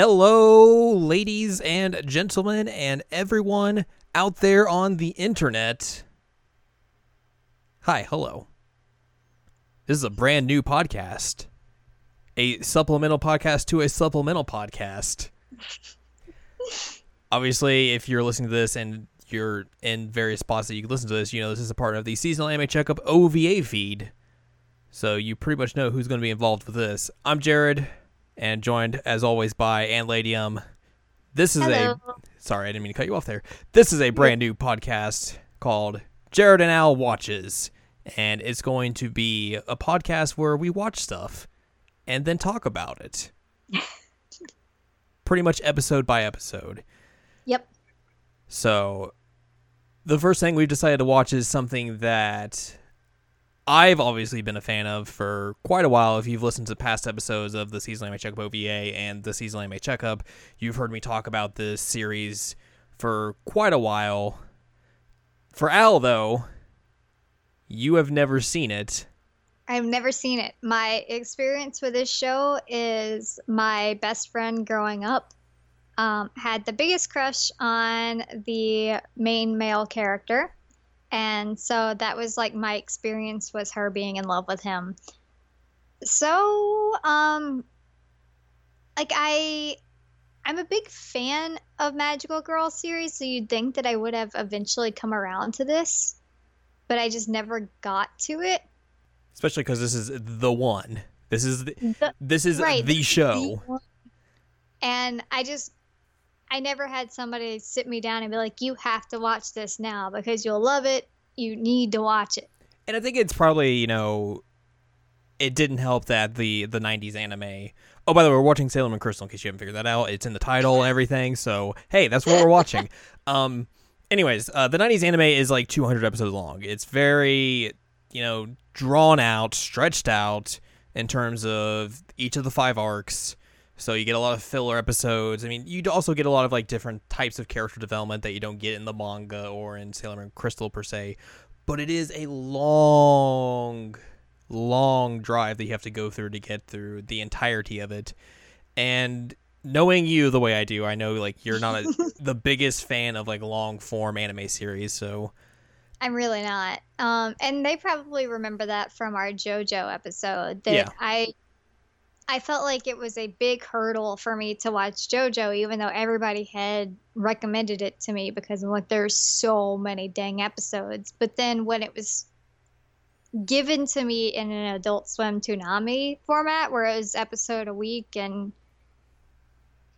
Hello, ladies and gentlemen, and everyone out there on the internet. Hi, hello. This is a brand new podcast, a supplemental podcast to a supplemental podcast. Obviously, if you're listening to this and you're in various spots that you can listen to this, you know this is a part of the seasonal anime checkup OVA feed. So you pretty much know who's going to be involved with this. I'm Jared, and joined as always by Ann Ladium. This is Hello. a sorry, I didn't mean to cut you off there. This is a brand new podcast called Jared and Al Watches, and it's going to be a podcast where we watch stuff and then talk about it. pretty much episode by episode. Yep. So, the first thing we've decided to watch is something that I've obviously been a fan of for quite a while. If you've listened to past episodes of the Seasonal Anime Checkup OVA and the Seasonal Anime Checkup, you've heard me talk about this series for quite a while. For Al, though, you have never seen it. I've never seen it. My experience with this show is my best friend growing up um, had the biggest crush on the main male character. And so that was like my experience was her being in love with him. So, um, like I, I'm a big fan of Magical Girl series, so you'd think that I would have eventually come around to this, but I just never got to it. Especially because this is the one. This is the, The- this is right, the show. one. And I just, I never had somebody sit me down and be like, "You have to watch this now because you'll love it. You need to watch it." And I think it's probably, you know, it didn't help that the the 90s anime. Oh, by the way, we're watching Sailor Moon Crystal in case you haven't figured that out. It's in the title and everything. So, hey, that's what we're watching. um anyways, uh the 90s anime is like 200 episodes long. It's very, you know, drawn out, stretched out in terms of each of the five arcs. So you get a lot of filler episodes. I mean, you also get a lot of like different types of character development that you don't get in the manga or in Sailor Moon Crystal per se but it is a long, long drive that you have to go through to get through the entirety of it. And knowing you the way I do, I know like you're not a, the biggest fan of like long form anime series, so I'm really not. Um, and they probably remember that from our JoJo episode. That Yeah. I, I felt like it was a big hurdle for me to watch JoJo, even though everybody had recommended it to me because like, there's so many dang episodes. But then when it was given to me in an Adult Swim Toonami format, where it was episode a week, and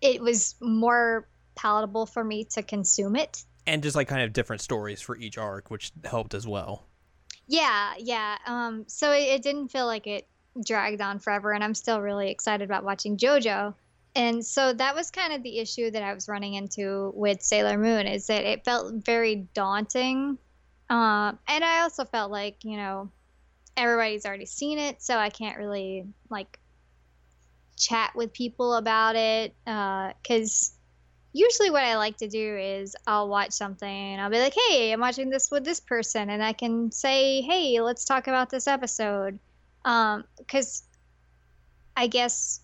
it was more palatable for me to consume it. and just like kind of different stories for each arc, which helped as well. Yeah, yeah. Um, so it, it didn't feel like it dragged on forever, and I'm still really excited about watching JoJo. And so that was kind of the issue that I was running into with Sailor Moon is that it felt very daunting. Um, and I also felt like, you know, everybody's already seen it, so I can't really like chat with people about it. Because usually what I like to do is I'll watch something and I'll be like, hey, I'm watching this with this person, and I can say, hey, let's talk about this episode. Because I guess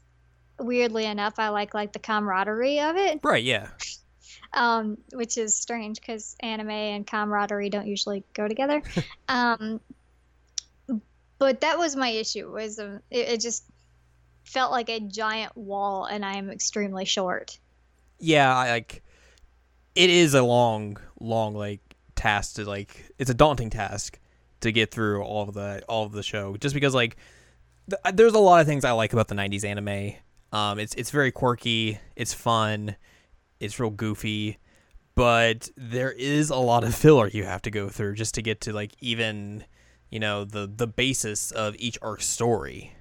weirdly enough, I like like the camaraderie of it, Right, yeah. um, which is strange because anime and camaraderie don't usually go together. um, but that was my issue. Was um, it, it just felt like a giant wall, and I am extremely short. Yeah, I like it is a long, long like task to like it's a daunting task to get through all of the all of the show just because like th- there's a lot of things I like about the 90s anime. Um it's it's very quirky, it's fun, it's real goofy, but there is a lot of filler you have to go through just to get to like even, you know, the the basis of each arc story.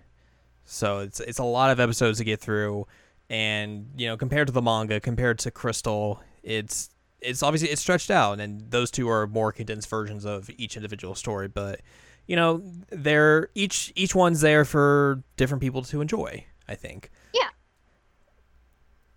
So it's it's a lot of episodes to get through and you know compared to the manga compared to crystal it's it's obviously it's stretched out and those two are more condensed versions of each individual story but you know they're each each one's there for different people to enjoy i think Yeah.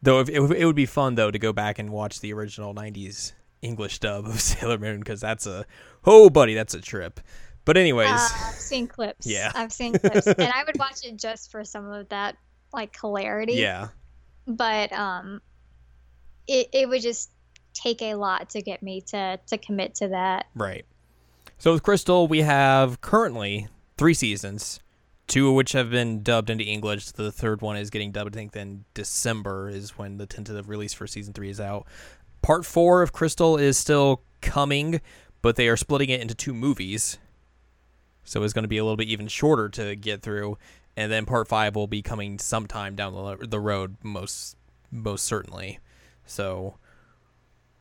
though if, it, would- it would be fun though to go back and watch the original 90s english dub of sailor moon because that's a oh buddy that's a trip but anyways Uh, I've seen clips. Yeah. I've seen clips, and I would watch it just for some of that like hilarity. yeah but um, it it would just take a lot to get me to to commit to that. Right. So with Crystal, we have currently three seasons, two of which have been dubbed into English. The third one is getting dubbed. I think then December is when the tentative release for season three is out. Part four of Crystal is still coming, but they are splitting it into two movies. So it's going to be a little bit even shorter to get through, and then part five will be coming sometime down the the road, most most certainly. So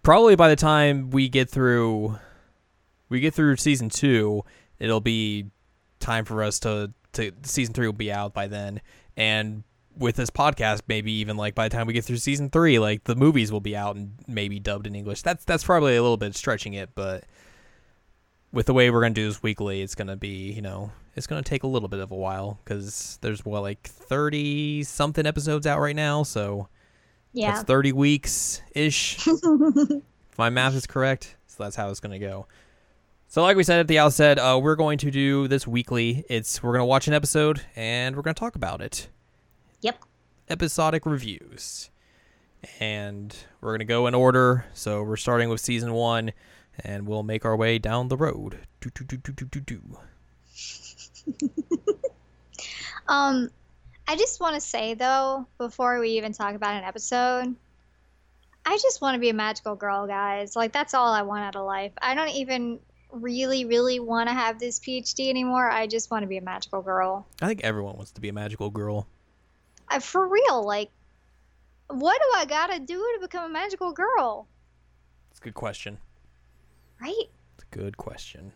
probably by the time we get through we get through season two, it'll be time for us to to season three will be out by then, and with this podcast, maybe even like by the time we get through season three, like the movies will be out and maybe dubbed in English. That's that's probably a little bit stretching it, but with the way we're gonna do this weekly, it's gonna be you know it's gonna take a little bit of a while because there's what like thirty something episodes out right now, so Yeah. that's thirty weeks ish. if my math is correct, so that's how it's gonna go. So, like we said at the outset, uh, we're going to do this weekly. It's we're gonna watch an episode and we're gonna talk about it. Yep. Episodic reviews, and we're gonna go in order. So we're starting with season one, and we'll make our way down the road. Do, do, do, do, do, do, do. Um, I just want to say though, before we even talk about an episode, I just want to be a magical girl, guys. Like that's all I want out of life. I don't even really, really want to have this PhD anymore. I just want to be a magical girl. I think everyone wants to be a magical girl. I, for real, like, what do I gotta do to become a magical girl? It's a good question. Right. It's a good question.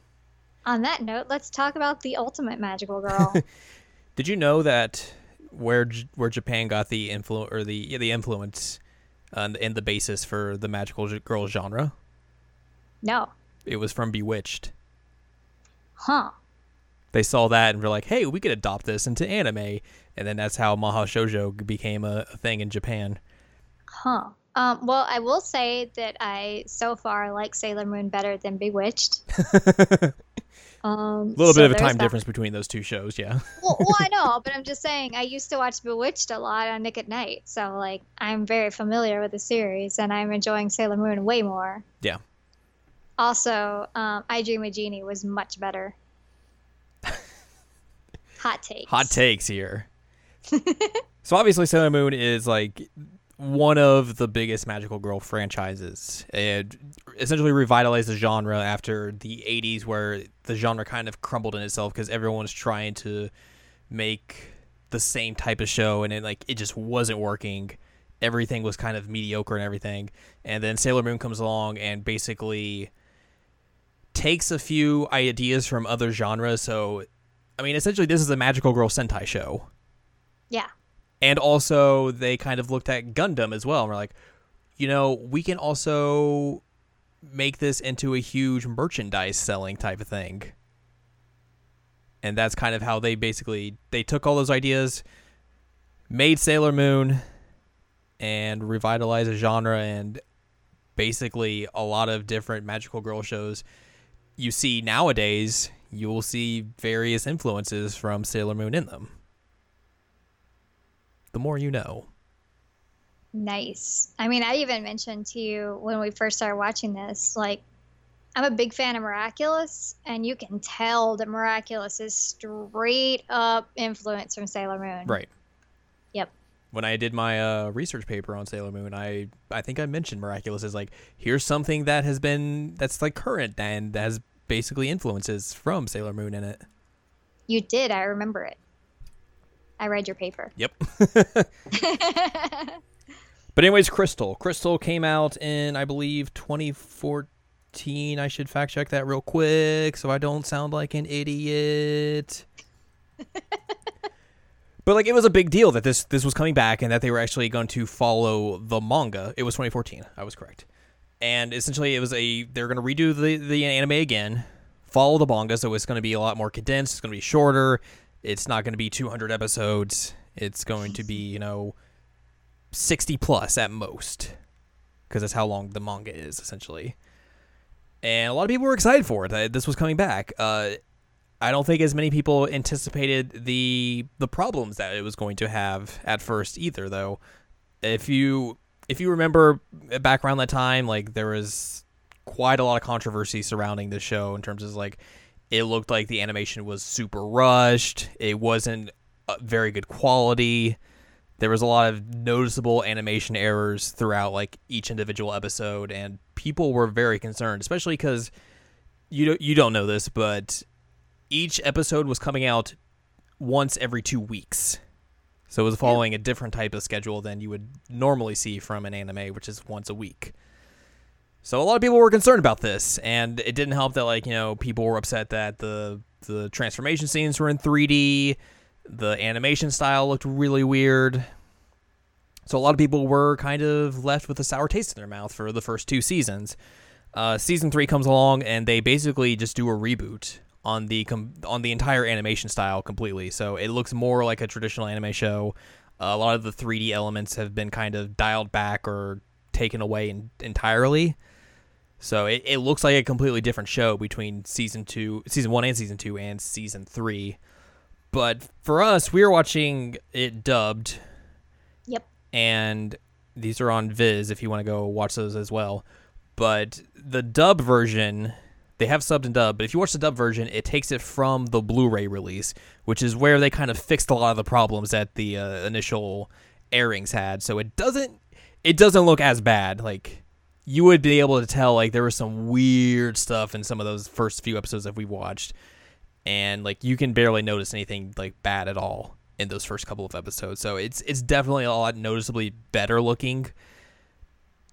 On that note, let's talk about the ultimate magical girl. Did you know that where where Japan got the influ or the yeah, the influence uh, and the basis for the magical girl genre? no. It was from Bewitched. Huh. They saw that and were like, "Hey, we could adopt this into anime," and then that's how Mahou Shoujo became a, a thing in Japan. Huh. Um, well, I will say that I so far like Sailor Moon better than Bewitched. Um, A little so bit of a time that. difference between those two shows, yeah. Well, well, I know, but I'm just saying I used to watch Bewitched a lot on Nick at Night, so like I'm very familiar with the series, and I'm enjoying Sailor Moon way more. Yeah. Also, um, I Dream of Jeannie was much better. Hot take. Hot takes here. so obviously Sailor Moon is like one of the biggest magical girl franchises and essentially revitalized the genre after the 80s where the genre kind of crumbled in itself because everyone was trying to make the same type of show and it like it just wasn't working everything was kind of mediocre and everything and then Sailor Moon comes along and basically takes a few ideas from other genres so I mean, essentially, this is a magical girl Sentai show. Yeah. And also, they kind of looked at Gundam as well. And we're like, you know, we can also make this into a huge merchandise selling type of thing. And that's kind of how they basically they took all those ideas, made Sailor Moon, and revitalized a genre and basically a lot of different magical girl shows you see nowadays you will see various influences from Sailor Moon in them. The more you know. Nice. I mean, I even mentioned to you when we first started watching this, like, I'm a big fan of Miraculous, and you can tell that Miraculous is straight up influence from Sailor Moon. Right. Yep. When I did my uh, research paper on Sailor Moon, I I think I mentioned Miraculous as like here's something that has been that's like current and has basically influences from Sailor Moon in it. You did. I remember it. I read your paper. Yep. But anyways, Crystal. Crystal came out in I believe 2014. I should fact check that real quick so I don't sound like an idiot. but like it was a big deal that this this was coming back and that they were actually going to follow the manga. It was 2014. I was correct. And essentially it was a they're going to redo the the anime again, follow the manga so it's going to be a lot more condensed, it's going to be shorter. It's not going to be 200 episodes. It's going to be, you know, 60 plus at most because that's how long the manga is essentially and a lot of people were excited for it this was coming back uh, i don't think as many people anticipated the the problems that it was going to have at first either though if you if you remember back around that time, like there was quite a lot of controversy surrounding the show in terms of like it looked like the animation was super rushed. It wasn't uh, very good quality. There was a lot of noticeable animation errors throughout like each individual episode, and people were very concerned, especially because you don't, you don't know this, but each episode was coming out once every two weeks. So it was following a different type of schedule than you would normally see from an anime, which is once a week. So a lot of people were concerned about this, and it didn't help that like you know people were upset that the the transformation scenes were in 3D, the animation style looked really weird. So a lot of people were kind of left with a sour taste in their mouth for the first two seasons. Uh, season three comes along, and they basically just do a reboot on the com- on the entire animation style completely. So it looks more like a traditional anime show. Uh, a lot of the 3D elements have been kind of dialed back or taken away in- entirely. So it, it looks like a completely different show between season two, season one and season two, and season three. But for us, we are watching it dubbed. Yep. And these are on Viz if you want to go watch those as well. But the dub version, they have subbed and dubbed, but if you watch the dub version, it takes it from the Blu-ray release, which is where they kind of fixed a lot of the problems that the uh, initial airings had. So it doesn't it doesn't look as bad. Like you would be able to tell like there was some weird stuff in some of those first few episodes that we watched and like you can barely notice anything like bad at all in those first couple of episodes. So it's it's definitely a lot noticeably better looking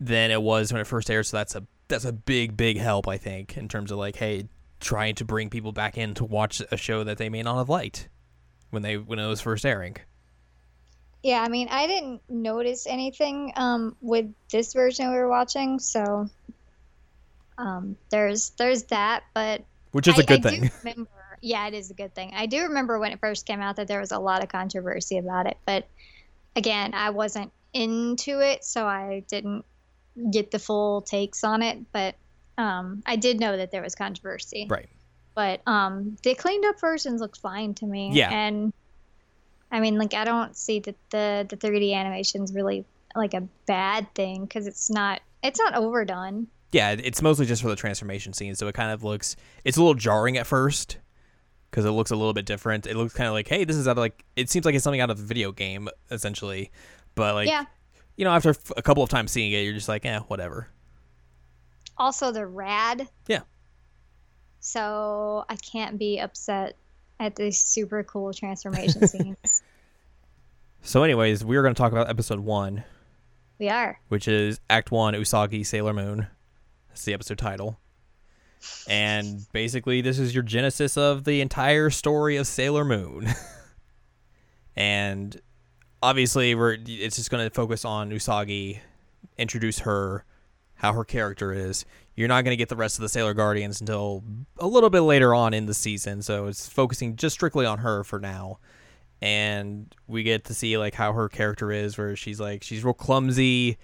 than it was when it first aired. So that's a that's a big big help i think in terms of like hey trying to bring people back in to watch a show that they may not have liked when they when it was first airing. Yeah, I mean, I didn't notice anything um, with this version we were watching, so um, there's there's that. But which is I- a good I thing. remember, yeah, it is a good thing. I do remember when it first came out that there was a lot of controversy about it, but again, I wasn't into it, so I didn't get the full takes on it. But um, I did know that there was controversy. right But um, the cleaned up versions look fine to me. Yeah. And I mean, like, I don't see that the the 3D animation's really like a bad thing because it's not it's not overdone. yeah it's mostly just for the transformation scene so it kind of looks it's a little jarring at first because it looks a little bit different it looks kind of like hey this is out of like it seems like it's something out of a video game essentially but like yeah. you know after a couple of times seeing it you're just like eh whatever Also, they're rad. Yeah. So I can't be upset at these super cool transformation scenes. so anyways we're going to talk about episode one We are. which is act one usagi sailor moon that's the episode title and basically this is your genesis of the entire story of sailor moon. And obviously we're it's just going to focus on usagi introduce her how her character is. You're not going to get the rest of the sailor guardians until a little bit later on in the season so it's focusing just strictly on her for now. And we get to see like how her character is where she's like she's real clumsy.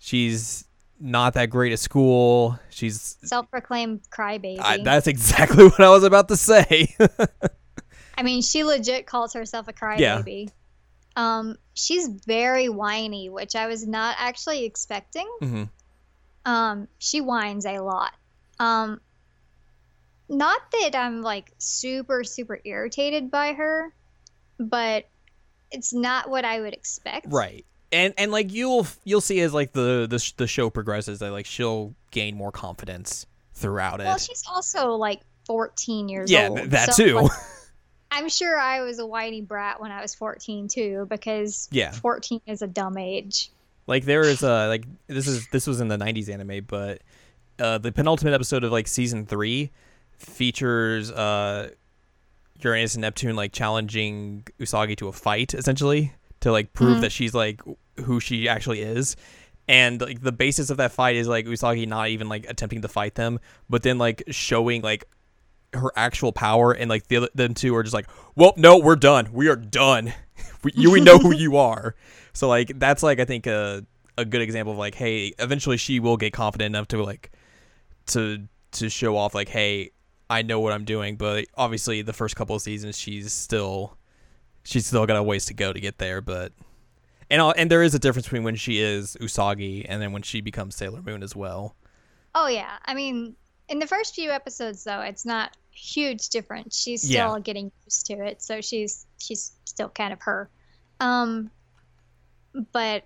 She's not that great at school she's Self-proclaimed crybaby. I, that's exactly what i was about to say I mean, she legit calls herself a Yeah. crybaby. Um, she's very whiny, which I was not actually expecting. hmm Um, she whines a lot. Um, not that I'm like super super irritated by her, but it's not what I would expect. right and and like you'll you'll see as like the the, the show progresses that like she'll gain more confidence throughout it Well, she's also like 14 years yeah old. Yeah, that so, too like, I'm sure I was a whiny brat when I was 14 too, because Yeah. 14 is a dumb age. Like there is a like this is this was in the '90s anime, but uh, the penultimate episode of like season three features uh, Uranus and Neptune like challenging Usagi to a fight, essentially to like prove Mhm. that she's like who she actually is. And like the basis of that fight is like Usagi not even like attempting to fight them, but then like showing like her actual power, and like the other them two are just like, well, no, we're done. We are done. we, you, we know who you are. So like that's like I think a a good example of like, hey, eventually she will get confident enough to like to to show off like, hey, I know what I'm doing. But obviously the first couple of seasons she's still she's still got a ways to go to get there. But and all, and there is a difference between when she is Usagi and then when she becomes Sailor Moon as well. Oh yeah, I mean, in the first few episodes though, it's not huge difference. She's still Yeah. getting used to it, so she's she's still kind of her. Um, but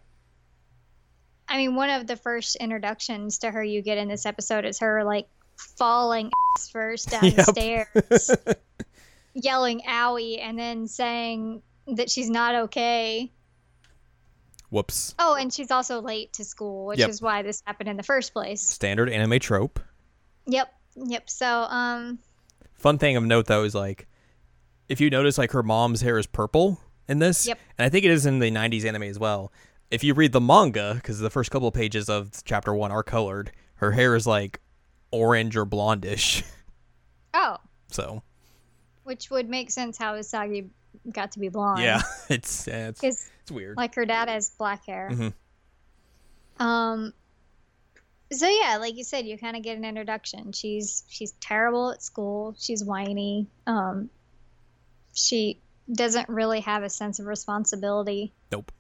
I mean, one of the first introductions to her you get in this episode is her like falling first down Yep. the stairs, yelling "owie" and then saying that she's not okay. Whoops. Oh, and she's also late to school, which Yep. is why this happened in the first place. Standard anime trope. Yep, yep. So, um, Fun thing of note though is like, if you notice, like her mom's hair is purple in this, Yep. and I think it is in the '90s anime as well. If you read the manga, because the first couple of pages of chapter one are colored, her hair is like orange or blondish. oh, So which would make sense how Usagi got to be blonde. yeah, it's it's, it's weird. like her dad has black hair. Mhm. Um. So yeah, like you said, you kind of get an introduction. She's she's terrible at school. She's whiny. Um. She doesn't really have a sense of responsibility. Nope.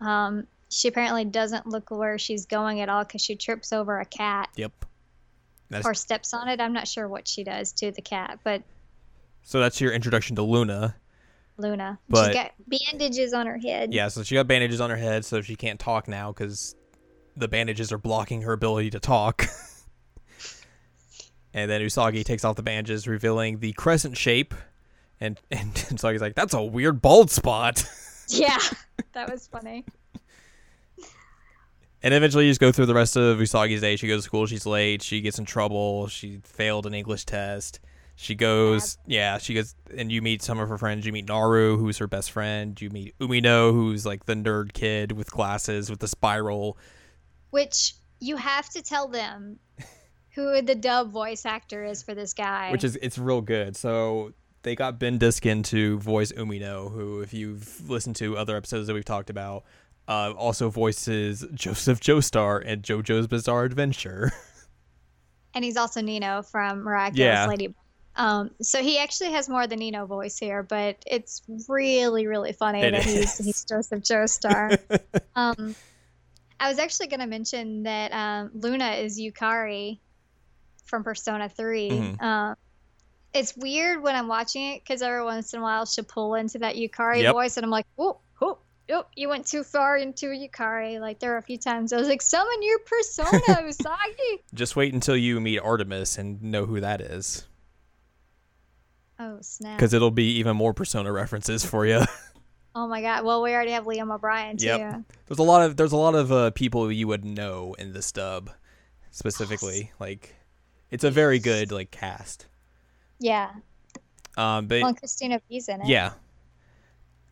Um. She apparently doesn't look where she's going at all because she trips over a cat Yep. That's, or steps on it. I'm not sure what she does to the cat, but so that's your introduction to Luna. Luna. But- She's got bandages on her head. Yeah, so she got bandages on her head, so she can't talk now because the bandages are blocking her ability to talk. and then Usagi takes off the bandages, revealing the crescent shape, and and Usagi's like, "That's a weird bald spot." Yeah, that was funny. and eventually, you just go through the rest of Usagi's day. She goes to school. She's late. She gets in trouble. She failed an English test. She goes, yeah, she goes, and you meet some of her friends. You meet Naru, who's her best friend. You meet Umino, who's like the nerd kid with glasses with the spiral. Which you have to tell them who the dub voice actor is for this guy. which is it's real good. So they got Ben Diskin to voice Umino, who, if you've listened to other episodes that we've talked about, uh, also voices Joseph Joestar and JoJo's Bizarre Adventure. and he's also Nino from Miraculous Yeah. Lady. Um, so he actually has more of the Nino voice here, but it's really, really funny It that he's, he's Joseph Joestar. um, I was actually going to mention that um, Luna is Yukari from Persona 3. Mhm. Um, it's weird when I'm watching it because every once in a while she'll pull into that Yukari Yep. voice, and I'm like, oh, oh, oh, you went too far into Yukari. Like, there were a few times I was like, summon your persona, Usagi. Just wait until you meet Artemis and know who that is, oh, snap. because it'll be even more Persona references for you. Oh my god. Well, we already have Liam O'Brien, too. Yep. there's a lot of there's a lot of uh, people you would know in this dub, specifically. Like, it's a very good like cast. Yeah. Um, but Well, Cristina Vee's in it. Yeah.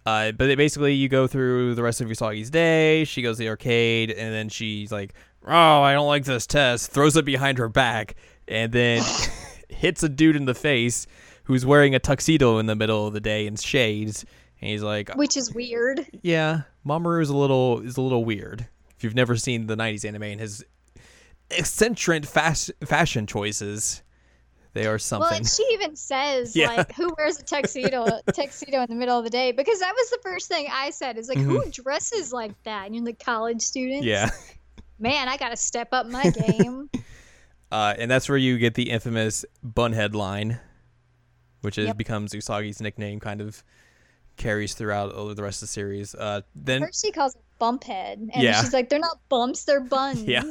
Uh, but it basically, you go through the rest of Usagi's day. She goes to the arcade, and then she's like, "Oh, I don't like this test." Throws it behind her back, and then hits a dude in the face who's wearing a tuxedo in the middle of the day in shades. And he's like, Which is weird. "Yeah, Mamoru is a little is a little weird. If you've never seen the '90s anime and his eccentric fas- fashion choices, they are something." Well, and she even says Yeah. like, "Who wears a tuxedo tuxedo in the middle of the day?" Because that was the first thing I said. Is like, who dresses like that? And you're the college students. Mm-hmm. yeah. Man, I gotta step up my game. Uh, and that's where you get the infamous bunhead line, which is Yep. becomes Usagi's nickname, kind of carries throughout over the rest of the series. Uh, then First, she calls it bumphead, and Yeah. she's like, "They're not bumps, they're buns." Yeah.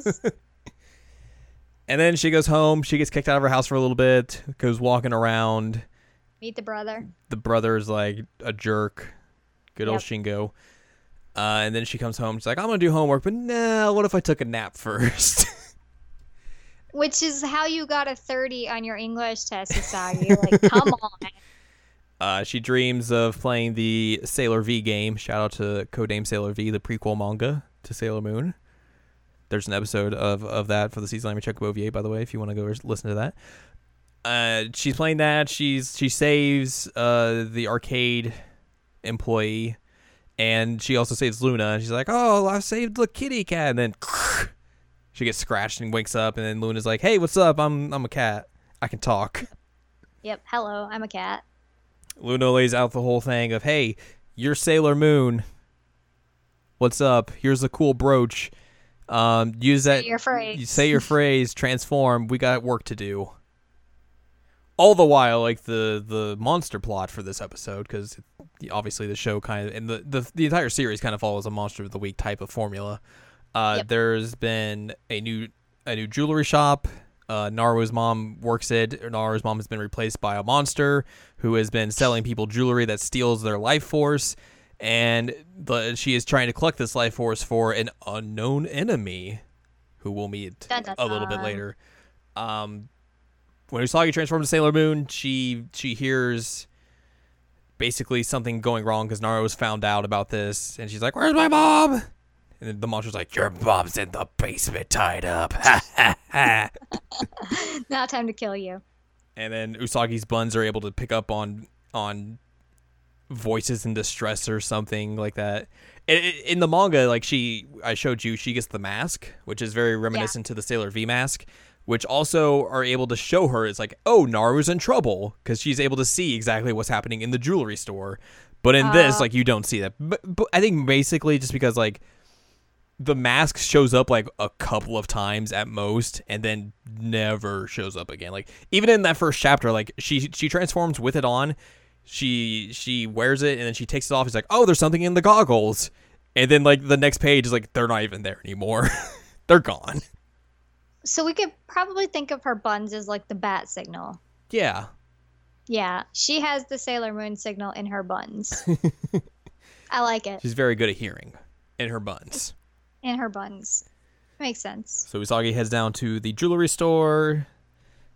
and then she goes home. She gets kicked out of her house for a little bit. Goes walking around. Meet the brother. The brother is like a jerk. Good old Shingo. Uh, and then she comes home. She's like, "I'm gonna do homework, but nah. What if I took a nap first? Which is how you got a 30 on your English test, Usagi. Like, come on. Uh, she dreams of playing the Sailor V game. Shout out to Codename Sailor V, the prequel manga to Sailor Moon. There's an episode of, of that for the season. Anime Checkup OVA, by the way, if you want to go listen to that. Uh, she's playing that. She's she saves uh, the arcade employee, and she also saves Luna. And she's like, "Oh, I saved the kitty cat." And then she gets scratched and wakes up. And then Luna's like, "Hey, what's up? I'm I'm a cat. I can talk." Yep. Hello, I'm a cat. Luna lays out the whole thing of, hey, you're Sailor Moon. What's up? Here's a cool brooch. Um, use that. Say your phrase. You say your phrase. Transform. We got work to do. All the while, like the the monster plot for this episode, because obviously the show kind of and the, the the entire series kind of follows a monster of the week type of formula. Uh, Yep. There's been a new a new jewelry shop. Uh, Naru's mom works it. Naru's mom has been replaced by a monster who has been selling people jewelry that steals their life force, and the, she is trying to collect this life force for an unknown enemy, who we'll meet Dun, dun, a little bit later. Um, when Usagi transforms to Sailor Moon, she she hears basically something going wrong because Naru's found out about this, and she's like, "Where's my mom?" And then the monster's like, "Your mom's in the basement, tied up." Ha ha ha. Now time to kill you. and then Usagi's buns are able to pick up on on voices in distress or something like that. In, the manga, like she, I showed you, she gets the mask, which is very reminiscent to the Sailor V mask, which also are able to show her it's like, oh, Naru's in trouble because she's able to see exactly what's happening in the jewelry store. But in this, Uh. like, you don't see that. But, but I think basically just because like the mask shows up like a couple of times at most and then never shows up again. Like even in that first chapter like she she transforms with it on. She she wears it and then she takes it off. It's like oh there's something in the goggles. And then like the next page is like they're not even there anymore. They're gone. So we could probably think of her buns as like the bat signal. yeah. Yeah, she has the Sailor Moon signal in her buns. I like it. she's very good at hearing in her buns In her buns. Makes sense. so Usagi heads down to the jewelry store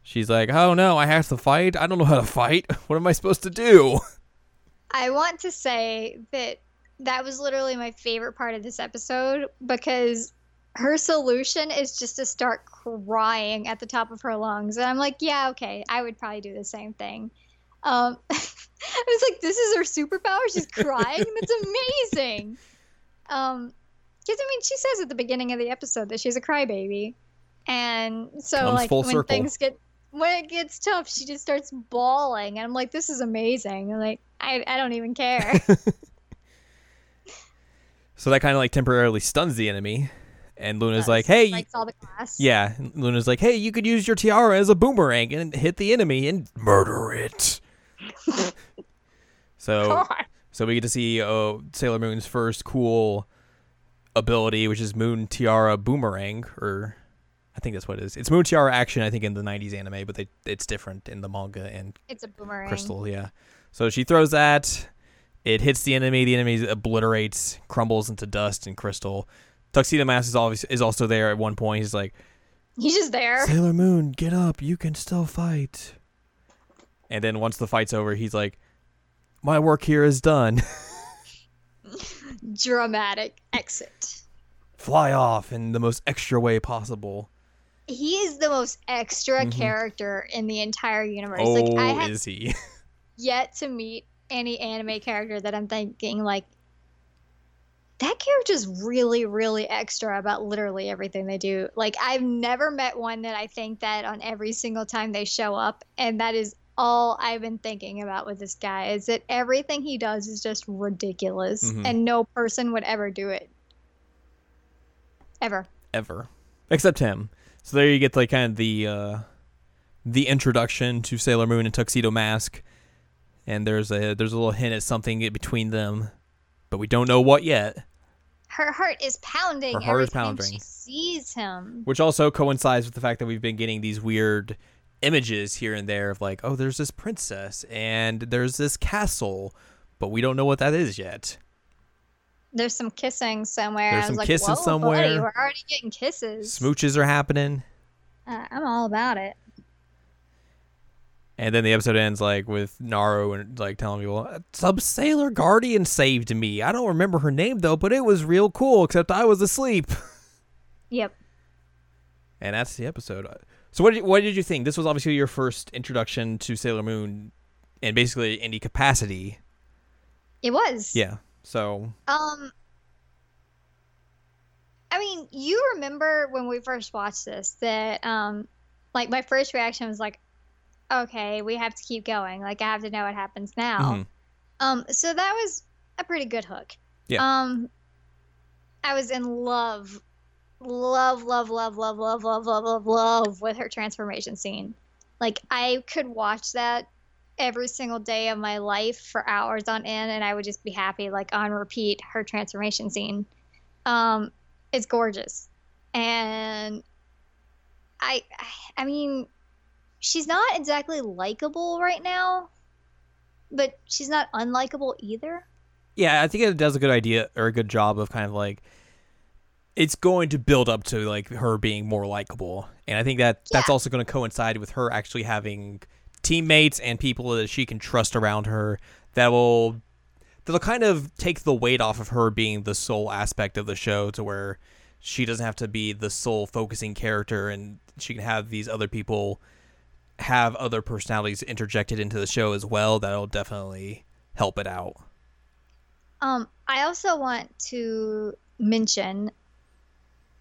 she's like oh no I have to fight I don't know how to fight what am I supposed to do I want to say that that was literally my favorite part of this episode because her solution is just to start crying at the top of her lungs. And I'm like, yeah, okay, I would probably do the same thing. Um, I was like, this is her superpower. She's crying. That's amazing. Um, because I mean, she says at the beginning of the episode that she's a crybaby, and so Comes like when circle. things get when it gets tough, she just starts bawling, and I'm like, this is amazing. And like, I I don't even care. So that kind of like temporarily stuns the enemy. And Luna's Does. like, hey, Lights all the class. yeah. Luna's like, hey, you could use your tiara as a boomerang and hit the enemy and murder it. so, God. so we get to see uh, Sailor Moon's first cool ability, which is Moon Tiara Boomerang, or I think that's what it is. It's Moon Tiara action, I think, in the '90s anime, but they, it's different in the manga and It's a boomerang. Crystal, yeah. So she throws that. It hits the enemy. The enemy obliterates, crumbles into dust and crystal. Tuxedo Mask is always is also there at one point. He's like, He's just there. Sailor Moon, get up. You can still fight. And then once the fight's over, he's like, My work here is done. Dramatic exit. Fly off in the most extra way possible. He is the most extra Mhm. character in the entire universe. Oh, like I have is he? yet to meet any anime character that I'm thinking like that character's really, really extra about literally everything they do. Like I've never met one that I think that on every single time they show up, and that is all I've been thinking about with this guy is that everything he does is just ridiculous, Mhm. and no person would ever do it. Ever. Ever. Except him. So there you get like kind of the uh the introduction to Sailor Moon and Tuxedo Mask. And there's a there's a little hint at something between them, but we don't know what yet. Her heart is pounding Her heart every is pounding. she sees him. Which also coincides with the fact that we've been getting these weird images here and there of like, oh, there's this princess and there's this castle, but we don't know what that is yet. There's some kissing somewhere. There's I was some like, kissing somewhere. Buddy, we're already getting kisses. Smooches are happening. Uh, I'm all about it. And then the episode ends like with Naru and like telling people, some sailor guardian saved me. I don't remember her name though, but it was real cool. Except I was asleep. Yep. And that's the episode. So what did, what did you think? This was obviously your first introduction to Sailor Moon, and basically any capacity. It was. Yeah. So Um. I mean, you remember when we first watched this that um, like my first reaction was like, okay, we have to keep going. Like I have to know what happens now. mhm. Um, so that was a pretty good hook. Yeah. Um, I was in love, love, love, love, love, love, love, love, love, love with her transformation scene. Like I could watch that every single day of my life for hours on end, and I would just be happy, like on repeat. Her transformation scene, um, it's gorgeous, and I, I mean, she's not exactly likable right now, but she's not unlikable either. Yeah, I think it does a good idea or a good job of kind of like it's going to build up to like her being more likable, and I think that that's Yeah. also going to coincide with her actually having teammates and people that she can trust around her that will that'll kind of take the weight off of her being the sole aspect of the show to where she doesn't have to be the sole focusing character and she can have these other people have other personalities interjected into the show as well that'll definitely help it out Um, I also want to mention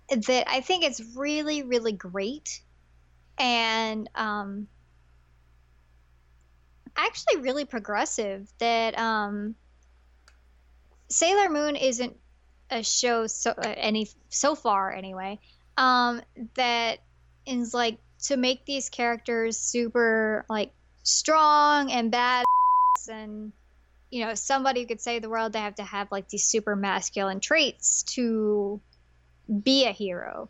that I think it's really, really great. And um, actually really progressive that um, Sailor Moon isn't a show so uh, any so far anyway. Um, that is like to make these characters super like strong and bad and you know somebody who could save the world they have to have like these super masculine traits to be a hero.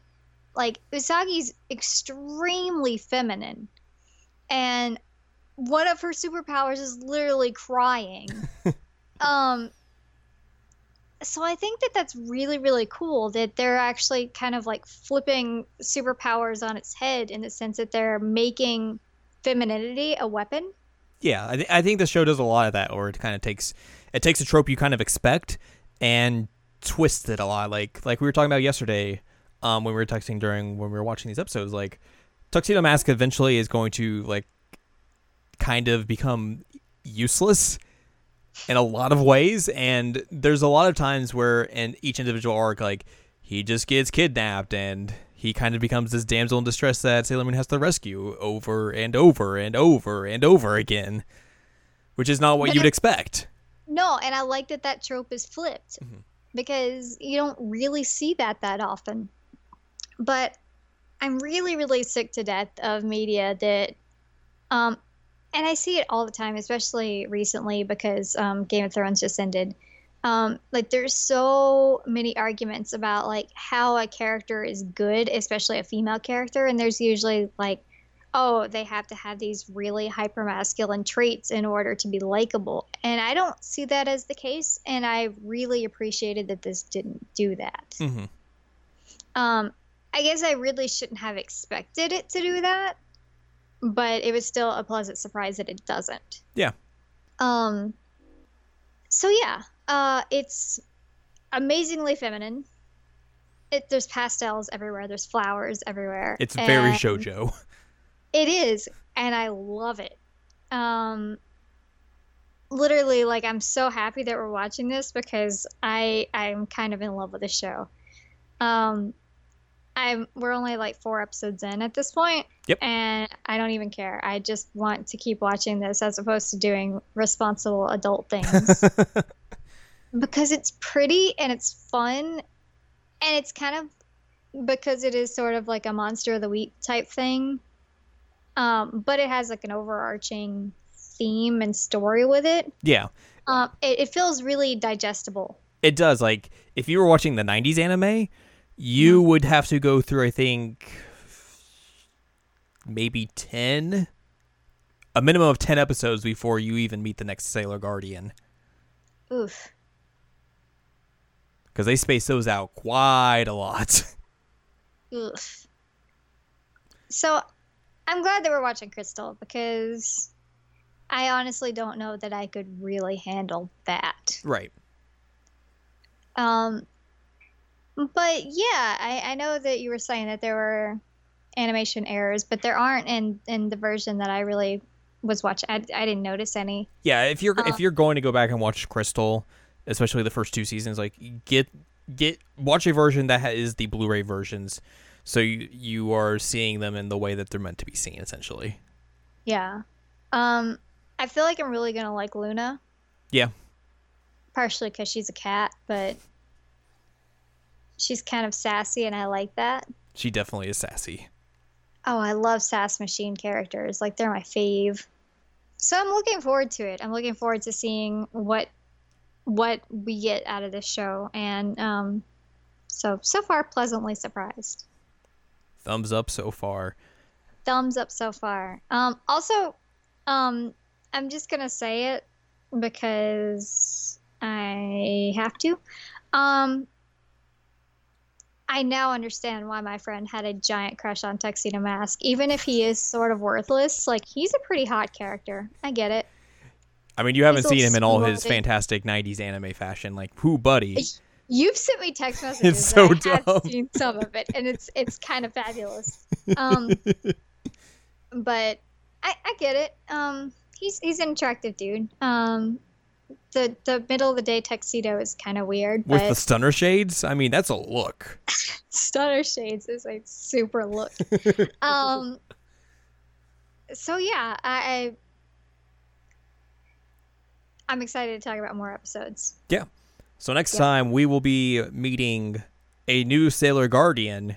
Like usagi's extremely feminine. And one of her superpowers is literally crying. Um so i think that that's really really cool that they're actually kind of like flipping superpowers on its head in the sense that they're making femininity a weapon. Yeah, I, th- I think the show does a lot of that, or it kind of takes it takes a trope you kind of expect and twists it a lot. Like like we were talking about yesterday, um, when we were texting during when we were watching these episodes. Like Tuxedo Mask eventually is going to like kind of become useless in a lot of ways, and there's a lot of times where in each individual arc, like he just gets kidnapped and he kind of becomes this damsel in distress that Sailor Moon has to rescue over and over and over and over again, which is not what But you would it- expect. No, and I like that that trope is flipped Mhm. Because you don't really see that that often. But I'm really, really sick to death of media that, um, and I see it all the time, especially recently because um, Game of Thrones just ended. Um, like there's so many arguments about like how a character is good, especially a female character, and there's usually like oh, they have to have these really hyper masculine traits in order to be likable. And I don't see that as the case. And I really appreciated that this didn't do that. hmm Um, I guess I really shouldn't have expected it to do that, but it was still a pleasant surprise that it doesn't. Yeah. Um, so yeah, uh, it's amazingly feminine. It, there's pastels everywhere. There's flowers everywhere. It's very shojo. it is, and I love it. Um, literally, like I'm so happy that we're watching this because I I'm kind of in love with the show. Um, I'm we're only like four episodes in at this point, Yep. and I don't even care. I just want to keep watching this as opposed to doing responsible adult things because it's pretty and it's fun, and it's kind of because it is sort of like a monster of the week type thing um, but it has like an overarching theme and story with it. yeah, Um, it, it feels really digestible. it does. Like if you were watching the '90s anime, you would have to go through, I think, maybe ten, a minimum of ten episodes before you even meet the next Sailor Guardian, Oof. because they space those out quite a lot. Oof. So I'm glad that we're watching Crystal because I honestly don't know that I could really handle that. right. Um, but yeah, I, I know that you were saying that there were animation errors, but there aren't in in the version that I really was watching. I, I didn't notice any. Yeah, if you're Uh, if you're going to go back and watch Crystal, especially the first two seasons, like get get watch a version that ha- is the Blu-ray versions, so you you are seeing them in the way that they're meant to be seen, essentially. Yeah. Um, I feel like I'm really gonna like Luna. Yeah. Partially because she's a cat, but she's kind of sassy, and I like that. She definitely is sassy. Oh, I love sass machine characters. Like they're my fave. So I'm looking forward to it. I'm looking forward to seeing what what we get out of this show, and um, so so far pleasantly surprised. Thumbs up so far. Thumbs up so far. Um, also, um, I'm just gonna say it because I have to. Um, I now understand why my friend had a giant crush on Tuxedo Mask. Even if he is sort of worthless, like he's a pretty hot character. I get it. I mean, you haven't He's seen him in all his fantastic '90s anime fashion, like who, buddy? You've sent me text messages. It's so and I dumb. have seen some of it, and it's it's kind of fabulous. Um, but I, I get it. Um, he's he's an attractive dude. Um, the the middle of the day tuxedo is kind of weird, With but the stunner shades, I mean, that's a look. Stunner Shades is a super look. um. So yeah, I. I I'm excited to talk about more episodes. Yeah. So next Yeah. time we will be meeting a new Sailor Guardian,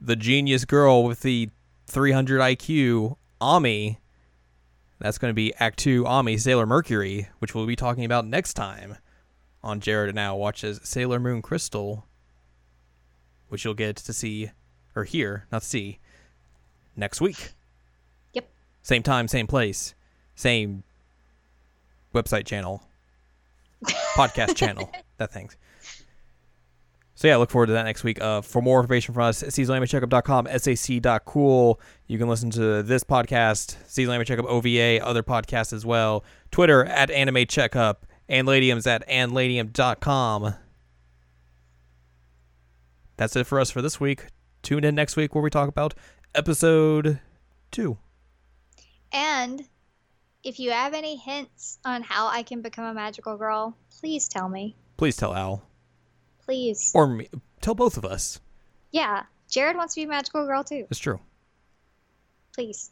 the genius girl with the 300 IQ, Ami. That's going to be Act 2 Ami Sailor Mercury, which we'll be talking about next time on Jared and Now Watches Sailor Moon Crystal, which you'll get to see or hear, not see, next week. Yep. Same time, same place, same website channel, podcast channel, that things. So yeah, look forward to that next week. Uh, for more information from us, seasonalanimecheckup.com, sac.cool. You can listen to this podcast, Season Anime Checkup OVA, other podcasts as well. Twitter at Anime Checkup, and Ladiums at anladium.com. That's it for us for this week. Tune in next week where we talk about episode two. And if you have any hints on how I can become a magical girl, please tell me. Please tell Al. Please. Or me. Tell both of us. Yeah. Jared wants to be a magical girl too. It's true. Please.